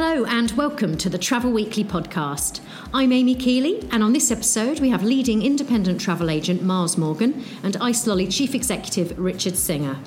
Hello and welcome to the Travel Weekly podcast. I'm Amy Keeley, and on this episode, we have leading independent travel agent Miles Morgan and Ice Lolly Chief Executive Richard Singer.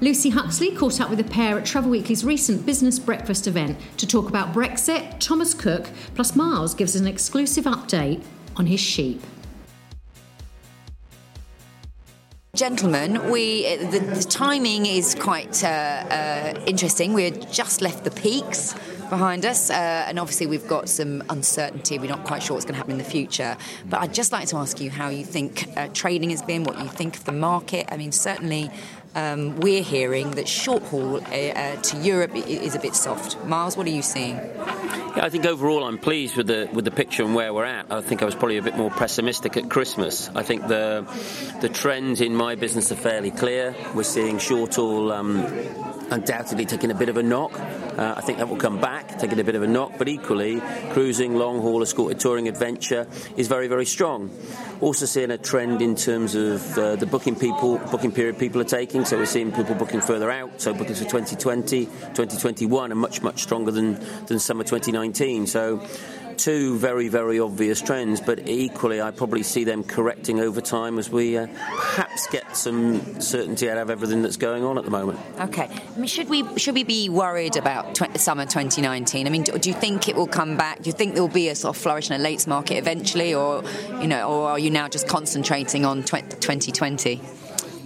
Lucy Huxley caught up with the pair at Travel Weekly's recent business breakfast event to talk about Brexit, Thomas Cook, plus Miles gives an exclusive update on his sheep. Gentlemen, we the, the timing is quite uh, uh, interesting. We had just left the peaks behind us, uh, and obviously we've got some uncertainty. We're not quite sure what's going to happen in the future. But I'd just like to ask you how you think uh, trading has been, what you think of the market. I mean, certainly um, we're hearing that short haul uh, uh, to Europe is a bit soft. Miles, what are you seeing? Yeah, I think overall I'm pleased with the with the picture and where we're at. I think I was probably a bit more pessimistic at Christmas. I think the the trends in my business are fairly clear. We're seeing short haul um, undoubtedly taking a bit of a knock. Uh, I think that will come back, taking a bit of a knock, but equally, cruising, long haul, escorted touring adventure is very, very strong. Also seeing a trend in terms of uh, the booking people, booking period people are taking. So we're seeing people booking further out. So bookings for 2020, 2021 are much, much stronger than, than summer 2019. So two very, very obvious trends, but equally, I probably see them correcting over time as we uh, perhaps get some certainty out of everything that's going on at the moment. Okay. I mean, should we should we be worried about tw- summer 2019? I mean, do, do, you think it will come back? Do you think there will be a sort of flourish in a late market eventually, or you know, or are you now just concentrating on 2020?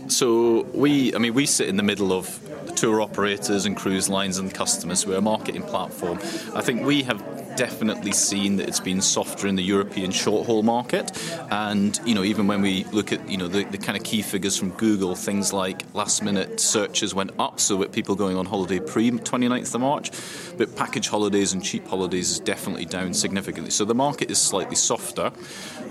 So we, I mean, we sit in the middle of tour operators and cruise lines and customers. We're a marketing platform. I think we have definitely seen that it's been softer in the European short haul market. And, you know, even when we look at, you know, the, the kind of key figures from Google, things like last minute searches went up, so with people going on holiday pre 29th of March. But package holidays and cheap holidays is definitely down significantly. So the market is slightly softer.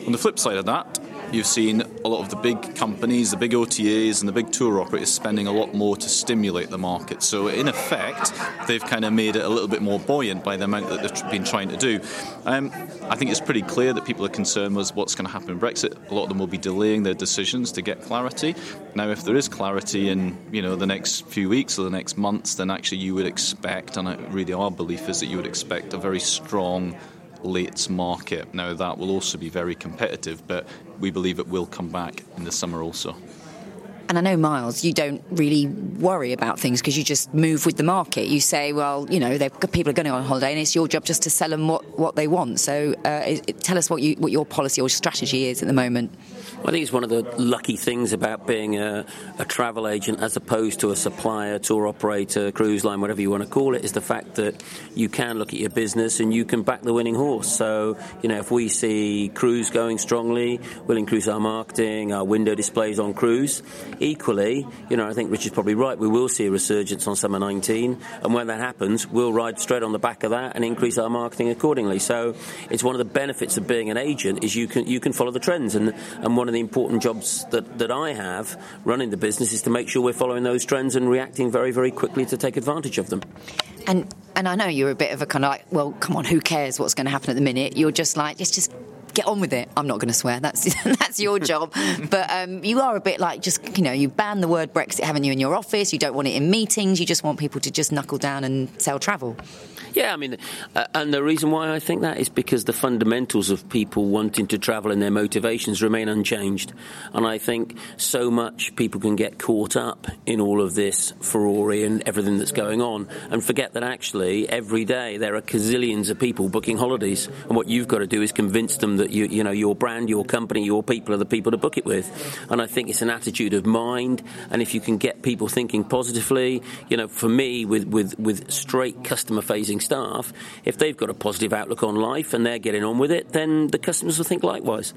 On the flip side of that, you've seen a lot of the big companies, the big OTAs, and the big tour operators spending a lot more to stimulate the market. So, in effect, they've kind of made it a little bit more buoyant by the amount that they've been trying to do. Um, I think it's pretty clear that people are concerned with what's going to happen in Brexit. A lot of them will be delaying their decisions to get clarity. Now, if there is clarity in you know the next few weeks or the next months, then actually you would expect, and really our belief is that you would expect a very strong late market. Now, that will also be very competitive, but we believe it will come back in the summer also. And I know, Miles, you don't really worry about things because you just move with the market. You say, well, you know, people are going on holiday and it's your job just to sell them what, what they want. So uh, tell us what, you, what your policy or strategy is at the moment. I think it's one of the lucky things about being a, a, travel agent as opposed to a supplier, tour operator, cruise line, whatever you want to call it, is the fact that you can look at your business and you can back the winning horse. So, you know, if we see cruise going strongly, we'll increase our marketing, our window displays on cruise. Equally, you know, I think Richard's probably right, we will see a resurgence on summer 19, and when that happens, we'll ride straight on the back of that and increase our marketing accordingly. So, it's one of the benefits of being an agent is you can you can follow the trends, and and one of the important jobs that, that I have running the business is to make sure we're following those trends and reacting very, very quickly to take advantage of them. And and I know you're a bit of a kind of like, well, come on, who cares what's going to happen at the minute? You're just like, let's just get on with it. I'm not going to swear. That's that's your job. but um, you are a bit like just you know you ban the word Brexit, haven't you, in your office? You don't want it in meetings. You just want people to just knuckle down and sell travel. Yeah, I mean, uh, and the reason why I think that is because the fundamentals of people wanting to travel and their motivations remain unchanged. And I think so much people can get caught up in all of this Ferrari and everything that's going on and forget that actually every day there are gazillions of people booking holidays. And what you've got to do is convince them that you, you know, your brand, your company, your people are the people to book it with. And I think it's an attitude of mind. And if you can get people thinking positively, you know, for me, with, with, with straight customer facing staff, if they've got a positive outlook on life and they're getting on with it, then the customers will think likewise.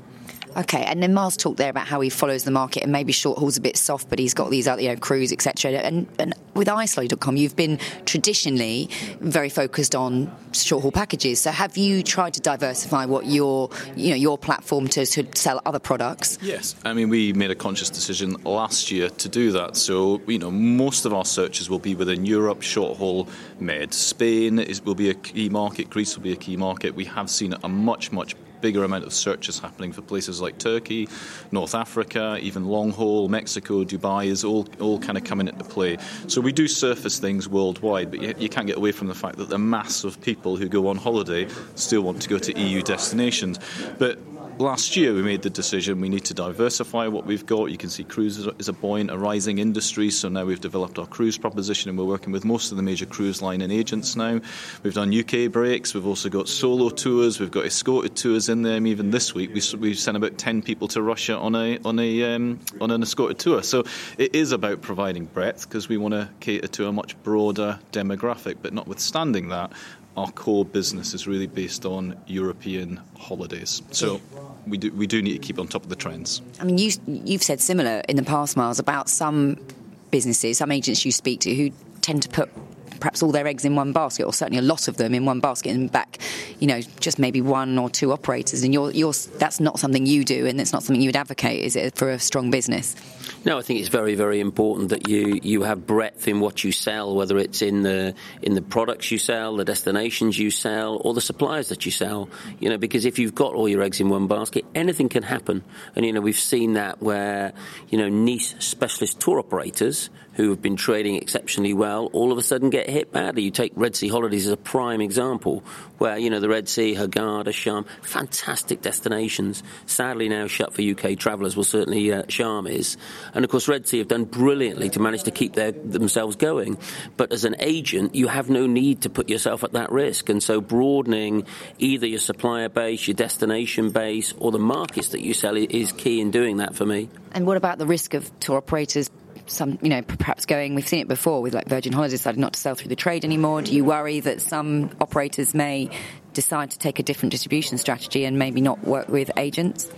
Okay, and then Miles talked there about how he follows the market and maybe short haul's a bit soft, but he's got these other, you know, cruise, etc. And, and with Icelolly.com, you've been traditionally very focused on short haul packages. So have you tried to diversify what your, you know, your platform to, to sell other products? Yes, I mean we made a conscious decision last year to do that. So you know, most of our searches will be within Europe, short haul, med. Spain is, will be a key market. Greece will be a key market. We have seen a much much bigger amount of searches happening for places like Turkey, North Africa, even long haul, Mexico, Dubai is all, all kind of coming into play. So we do surface things worldwide, but you, you can't get away from the fact that the mass of people who go on holiday still want to go to EU destinations. But last year we made the decision we need to diversify what we've got. You can see cruise is a buoyant, a rising industry, so now we've developed our cruise proposition and we're working with most of the major cruise line and agents now. We've done UK breaks, we've also got solo tours, we've got escorted tours in. And even this week we, we sent about 10 people to Russia on, a, on, a, um, on an escorted tour. So it is about providing breadth because we want to cater to a much broader demographic, but notwithstanding that, our core business is really based on European holidays. So we do we do need to keep on top of the trends. I mean, you you've said similar in the past, Miles, about some businesses, some agents you speak to who tend to put perhaps all their eggs in one basket, or certainly a lot of them in one basket, and back, you know, just maybe one or two operators. And you're, you're, that's not something you do, and it's not something you would advocate, is it, for a strong business? No, I think it's very, very important that you, you have breadth in what you sell, whether it's in the in the products you sell, the destinations you sell, or the suppliers that you sell. You know, because if you've got all your eggs in one basket, anything can happen. And you know, we've seen that where you know niche specialist tour operators who have been trading exceptionally well all of a sudden get hit badly. You take Red Sea Holidays as a prime example, where you know the Red Sea, Hurghada, Sharm, fantastic destinations. Sadly now shut for UK travellers. Well, certainly uh, Sharm is. And of course, Red Sea have done brilliantly to manage to keep their, themselves going. But as an agent, you have no need to put yourself at that risk. And so broadening either your supplier base, your destination base, or the markets that you sell is key in doing that for me. And what about the risk of tour operators some, you know, perhaps going, we've seen it before with like Virgin Holidays decided not to sell through the trade anymore. Do you worry that some operators may decide to take a different distribution strategy and maybe not work with agents?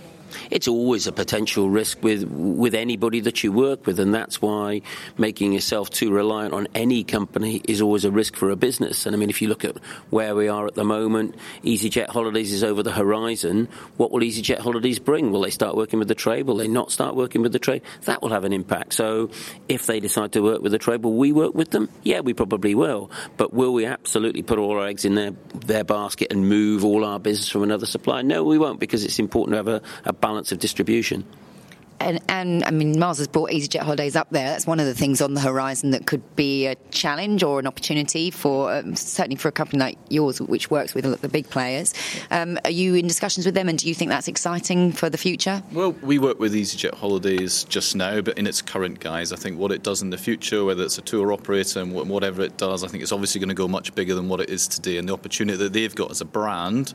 It's always a potential risk with with anybody that you work with, and that's why making yourself too reliant on any company is always a risk for a business. And I mean, if you look at where we are at the moment, EasyJet Holidays is over the horizon. What will EasyJet Holidays bring? Will they start working with the trade? Will they not start working with the trade? That will have an impact. So, if they decide to work with the trade, will we work with them? Yeah, we probably will. But will we absolutely put all our eggs in their their basket and move all our business from another supplier? No, we won't, because it's important to have a, a balance of distribution. And, and, I mean, Miles has brought EasyJet holidays up there. That's one of the things on the horizon that could be a challenge or an opportunity for um, certainly for a company like yours, which works with the big players. Um, are you in discussions with them, and do you think that's exciting for the future? Well, we work with EasyJet holidays just now, but in its current guise, I think what it does in the future, whether it's a tour operator and whatever it does, I think it's obviously going to go much bigger than what it is today. And the opportunity that they've got as a brand,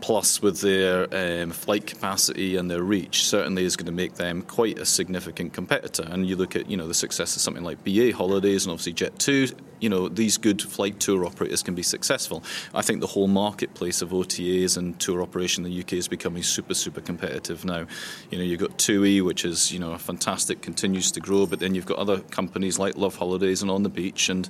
plus with their um, flight capacity and their reach, certainly is going to make them quite a significant competitor. And you look at you know the success of something like BA Holidays and obviously Jet2 you know these good flight tour operators can be successful. I think the whole marketplace of OTAs and tour operation in the UK is becoming super super competitive now. You know you've got TUI, which is you know fantastic, continues to grow, but then you've got other companies like Love Holidays and On the Beach and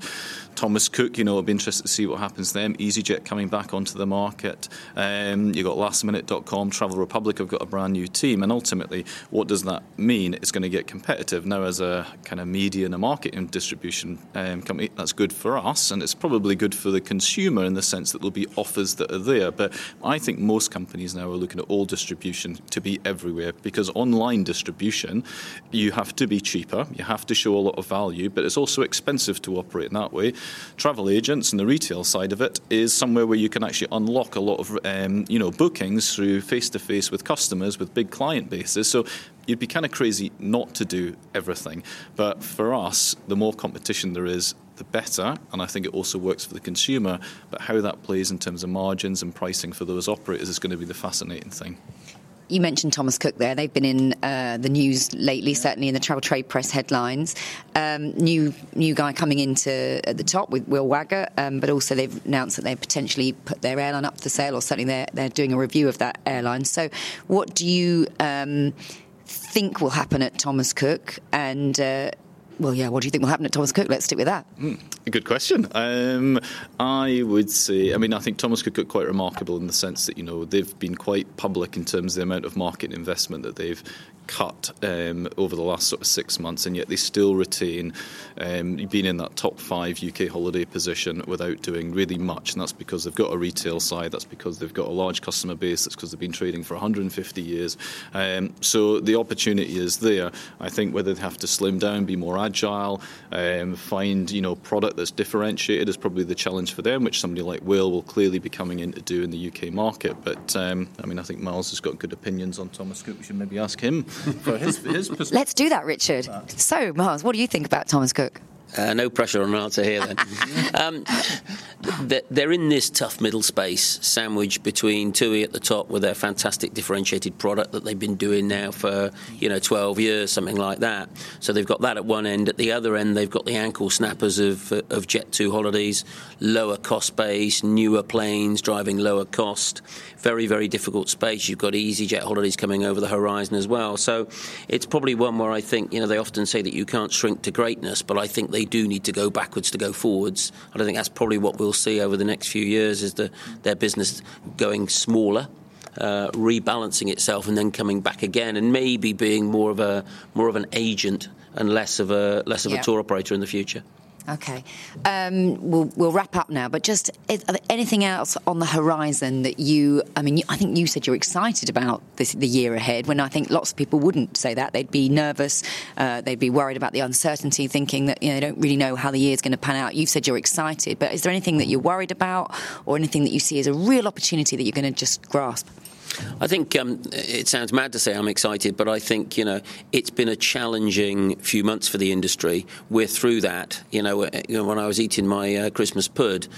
Thomas Cook. You know I'll be interested to see what happens to them. EasyJet coming back onto the market. Um, you've got LastMinute.com, Travel Republic have got a brand new team, and ultimately, what does mean? It's going to get competitive now as a kind of media and a marketing distribution um, company. That's good for us, and it's probably good for the consumer in the sense that there'll be offers that are there. But I think most companies now are looking at all distribution to be everywhere because online distribution, you have to be cheaper, you have to show a lot of value, but it's also expensive to operate in that way. Travel agents and the retail side of it is somewhere where you can actually unlock a lot of um, you know bookings through face to face with customers with big client bases. So you'd be kind of crazy not to do everything. But for us, the more competition there is, the better. And I think it also works for the consumer. But how that plays in terms of margins and pricing for those operators is going to be the fascinating thing. You mentioned Thomas Cook there. They've been in uh, the news lately, certainly in the travel trade press headlines. Um, new new guy coming into at the top with Will Waggott, um, but also they've announced that they've potentially put their airline up for sale, or certainly they're they're doing a review of that airline. So, what do you um, think will happen at Thomas Cook? And uh, well, yeah, what do you think will happen at Thomas Cook? Let's stick with that. Mm, good question. Um, I would say, I mean, I think Thomas Cook are quite remarkable in the sense that, you know, they've been quite public in terms of the amount of market investment that they've cut um, over the last sort of six months, and yet they still retain um, being in that top five UK holiday position without doing really much. And that's because they've got a retail side, that's because they've got a large customer base, that's because they've been trading for 150 years. Um, so the opportunity is there. I think whether they have to slim down, be more agile, um, find you know product that's differentiated is probably the challenge for them, which somebody like Will will clearly be coming in to do in the UK market. But um, I mean, I think Miles has got good opinions on Thomas Cook. We should maybe ask him for his, his perspective. Let's do that, Richard. So, Miles, what do you think about Thomas Cook? Uh, no pressure on an answer here then. um, they're in this tough middle space, sandwiched between TUI at the top with their fantastic differentiated product that they've been doing now for you know 12 years, something like that. So they've got that at one end. At the other end, they've got the ankle snappers of of Jet2 holidays, lower cost base, newer planes driving lower cost. Very very difficult space. You've got EasyJet holidays coming over the horizon as well. So it's probably one where I think you know they often say that you can't shrink to greatness, but I think they they do need to go backwards to go forwards. And I think that's probably what we'll see over the next few years is the, their business going smaller. Uh, rebalancing itself and then coming back again, and maybe being more of a more of an agent and less of a less of a tour operator in the future. Okay, um, we'll, we'll wrap up now. But just anything else on the horizon that you? I mean, I think you said you're excited about this, the year ahead. When I think lots of people wouldn't say that, they'd be nervous, uh, they'd be worried about the uncertainty, thinking that you know they don't really know how the year's going to pan out. You've said you're excited, but is there anything that you're worried about, or anything that you see as a real opportunity that you're going to just grasp? I think um, it sounds mad to say I'm excited, but I think you know it's been a challenging few months for the industry. We're through that. You know, when I was eating my uh, Christmas pud,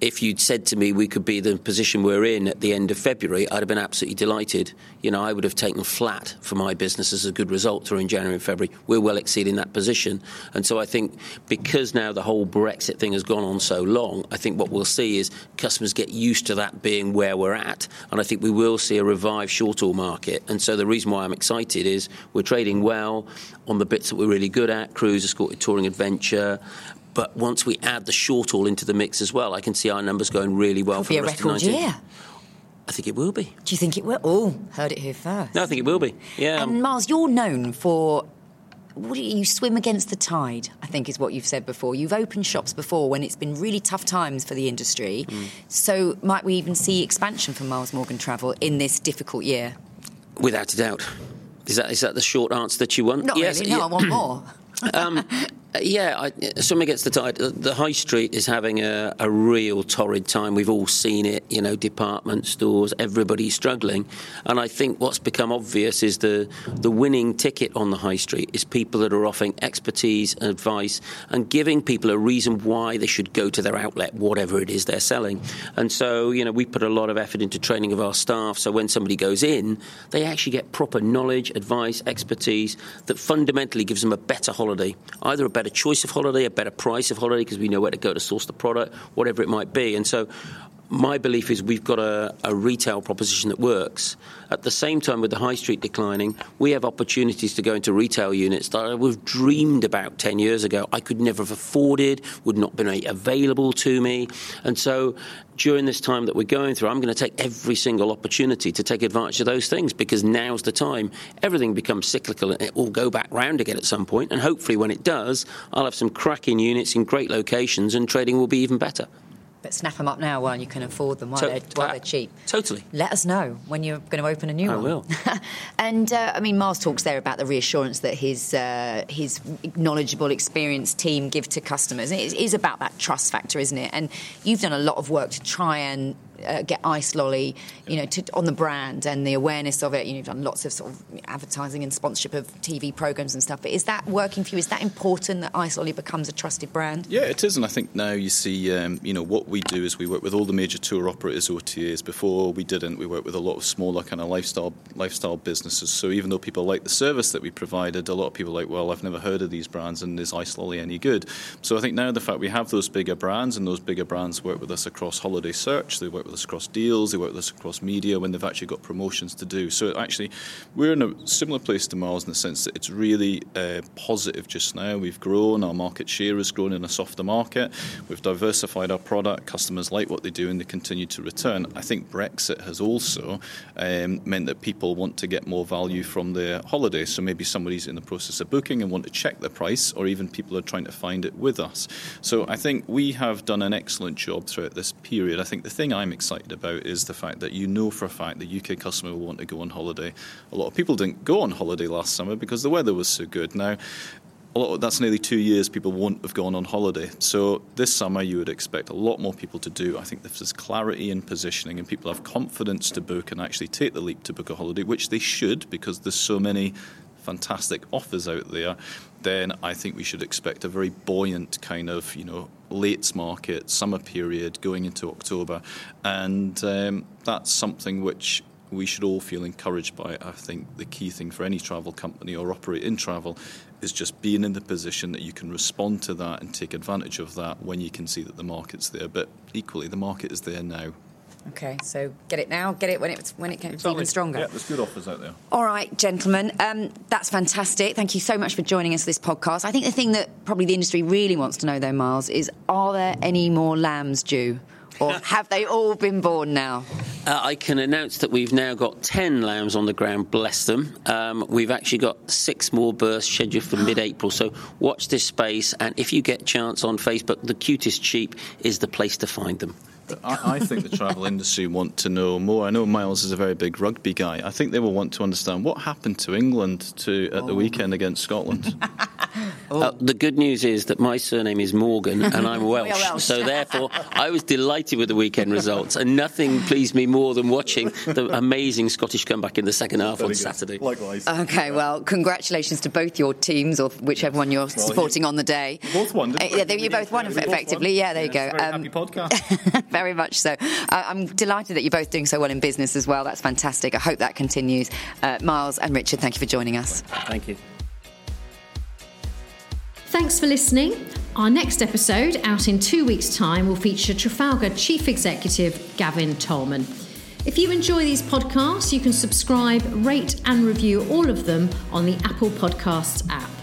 if you'd said to me we could be the position we're in at the end of February, I'd have been absolutely delighted. You know, I would have taken flat for my business as a good result during January and February. We're well exceeding that position. And so I think because now the whole Brexit thing has gone on so long, I think what we'll see is customers get used to that being where we're at. And I think we will see a revived short haul market. And so the reason why I'm excited is we're trading well on the bits that we're really good at cruise, escorted touring adventure, but once we add the short haul into the mix as well, I can see our numbers going really well It'll for the rest of Year. I think it will be. Do you think it will? Oh, heard it here first. No, I think it will be. Yeah. And Miles, you're known for what you, you, swim against the tide, I think is what you've said before. You've opened shops before when it's been really tough times for the industry. Mm. So might we even see expansion for Miles Morgan Travel in this difficult year? Without a doubt. Is that is that the short answer that you want? Not yes, really. No, I want more. um, yeah, I, swimming against the tide. The high street is having a, a, real torrid time. We've all seen it. You know, department stores, everybody's struggling, and I think what's become obvious is the the winning ticket on the high street is people that are offering expertise and advice and giving people a reason why they should go to their outlet, whatever it is they're selling. And so, you know, we put a lot of effort into training of our staff. So when somebody goes in, they actually get proper knowledge, advice, expertise that fundamentally gives them a better holiday, either a better better choice of holiday, a better price of holiday because we know where to go to source the product, whatever it might be. And so my belief is we've got a, a, retail proposition that works. At the same time, with the high street declining, we have opportunities to go into retail units that I would have dreamed about 10 years ago. I could never have afforded, would not have been available to me. And so during this time that we're going through, I'm going to take every single opportunity to take advantage of those things because now's the time. Everything becomes cyclical and it will go back round again at some point. And hopefully, when it does, I'll have some cracking units in great locations and trading will be even better. But snap them up now while you can afford them, while, to- they're, while they're cheap. Totally. Let us know when you're going to open a new I one. I will. and uh, I mean, Miles talks there about the reassurance that his uh, his knowledgeable, experienced team give to customers. It is about that trust factor, isn't it? And you've done a lot of work to try and uh, get Ice Lolly, you know, to, on the brand and the awareness of it. You know, you've done lots of sort of advertising and sponsorship of TV programs and stuff. But is that working for you? Is that important that Ice Lolly becomes a trusted brand? Yeah, it is, and I think now you see, um, you know, what we do is we work with all the major tour operators, OTAs. Before we didn't, we worked with a lot of smaller kind of lifestyle lifestyle businesses. So even though people like the service that we provided, a lot of people are like, well, I've never heard of these brands, and is Ice Lolly any good? So I think now the fact we have those bigger brands, and those bigger brands work with us across holiday search, they work with us across deals, they work with us across media when they've actually got promotions to do. So actually, we're in a similar place to Miles in the sense that it's really uh, positive just now. We've grown, our market share has grown in a softer market. We've diversified our product. Customers like what they do and they continue to return. I think Brexit has also um, meant that people want to get more value from their holiday. So maybe somebody's in the process of booking and want to check the price, or even people are trying to find it with us. So I think we have done an excellent job throughout this period. I think the thing I'm excited about is the fact that you know for a fact the UK customer will want to go on holiday. A lot of people didn't go on holiday last summer because the weather was so good. Now, of, that's nearly two years people won't have gone on holiday. So this summer you would expect a lot more people to do. I think there's clarity in positioning and people have confidence to book and actually take the leap to book a holiday, which they should because there's so many fantastic offers out there, then I think we should expect a very buoyant kind of, you know, late market, summer period going into October. And um, that's something which we should all feel encouraged by. I think the key thing for any travel company or operate in travel is just being in the position that you can respond to that and take advantage of that when you can see that the market's there. But equally, the market is there now. Okay, so get it now, get it when it's when it gets exactly. even stronger. Yeah, there's good offers out there. All right, gentlemen, um, that's fantastic. Thank you so much for joining us for this podcast. I think the thing that probably the industry really wants to know, though, Miles, is are there any more lambs due? Or have they all been born now? Uh, I can announce that we've now got 10 lambs on the ground, bless them. Um, we've actually got six more births scheduled for mid April, so watch this space. And if you get chance on Facebook, the cutest sheep is the place to find them. I, I, think the travel industry want to know more. I know Miles is a very big rugby guy. I think they will want to understand what happened to England to at the oh. weekend against Scotland. oh. uh, the good news is that my surname is Morgan and I'm Welsh, Welsh. so therefore I was delighted with the weekend results, and nothing pleased me more than watching the amazing Scottish comeback in the second half very on good. Saturday. Likewise. Okay, well, congratulations to both your teams or whichever one you're well, supporting on the day. both won. Uh, yeah, you both won effectively. Yeah, there yeah, you go. Um, happy podcast. very much so. Uh, I'm delighted that you're both doing so well in business as well. That's fantastic. I hope that continues. Uh, Miles and Richard, thank you for joining us. Thank you. Thanks for listening. Our next episode, out in two weeks' time, will feature Trafalgar Chief Executive Gavin Tollman. If you enjoy these podcasts, you can subscribe, rate, and review all of them on the Apple Podcasts app.